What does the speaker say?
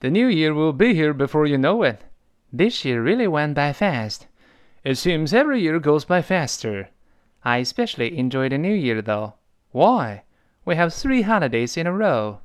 The new year will be here before you know it. This year really went by fast. It seems every year goes by faster. I especially enjoy the new year though. Why? We have three holidays in a row.